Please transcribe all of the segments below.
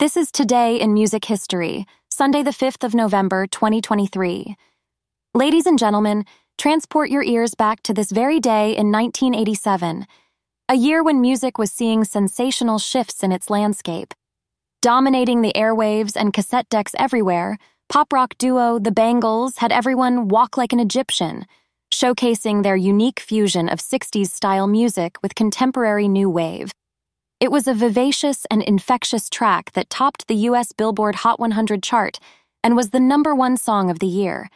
This is Today in Music History, Sunday, the 5th of November, 2023. Ladies and gentlemen, transport your ears back to this very day in 1987, a year when music was seeing sensational shifts in its landscape. Dominating the airwaves and cassette decks everywhere, pop rock duo The Bangles had everyone walk like an Egyptian, showcasing their unique fusion of 60s style music with contemporary new wave. It was a vivacious and infectious track that topped the US Billboard Hot 100 chart and was the number one song of the year.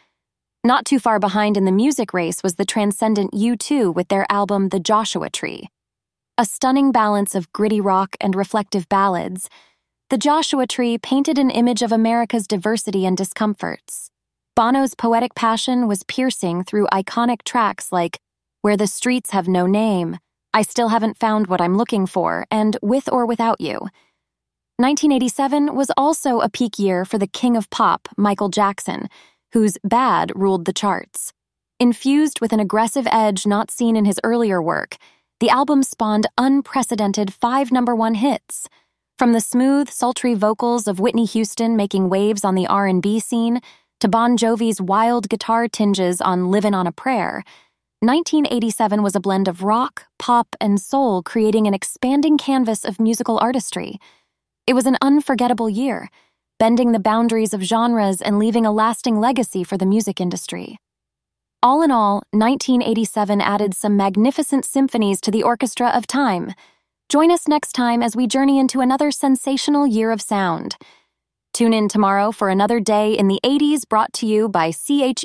Not too far behind in the music race was the transcendent U2 with their album The Joshua Tree. A stunning balance of gritty rock and reflective ballads, The Joshua Tree painted an image of America's diversity and discomforts. Bono's poetic passion was piercing through iconic tracks like Where the Streets Have No Name, I Still Haven't Found What I'm Looking For, and With or Without You. 1987 was also a peak year for the king of pop, Michael Jackson, whose Bad ruled the charts. Infused with an aggressive edge not seen in his earlier work, the album spawned unprecedented five number one hits. From the smooth, sultry vocals of Whitney Houston making waves on the R&B scene to Bon Jovi's wild guitar tinges on Livin' on a Prayer, 1987 was a blend of rock, pop, and soul, creating an expanding canvas of musical artistry. It was an unforgettable year, bending the boundaries of genres and leaving a lasting legacy for the music industry. All in all, 1987 added some magnificent symphonies to the orchestra of time. Join us next time as we journey into another sensational year of sound. Tune in tomorrow for another day in the 80s brought to you by CHEFDR.com.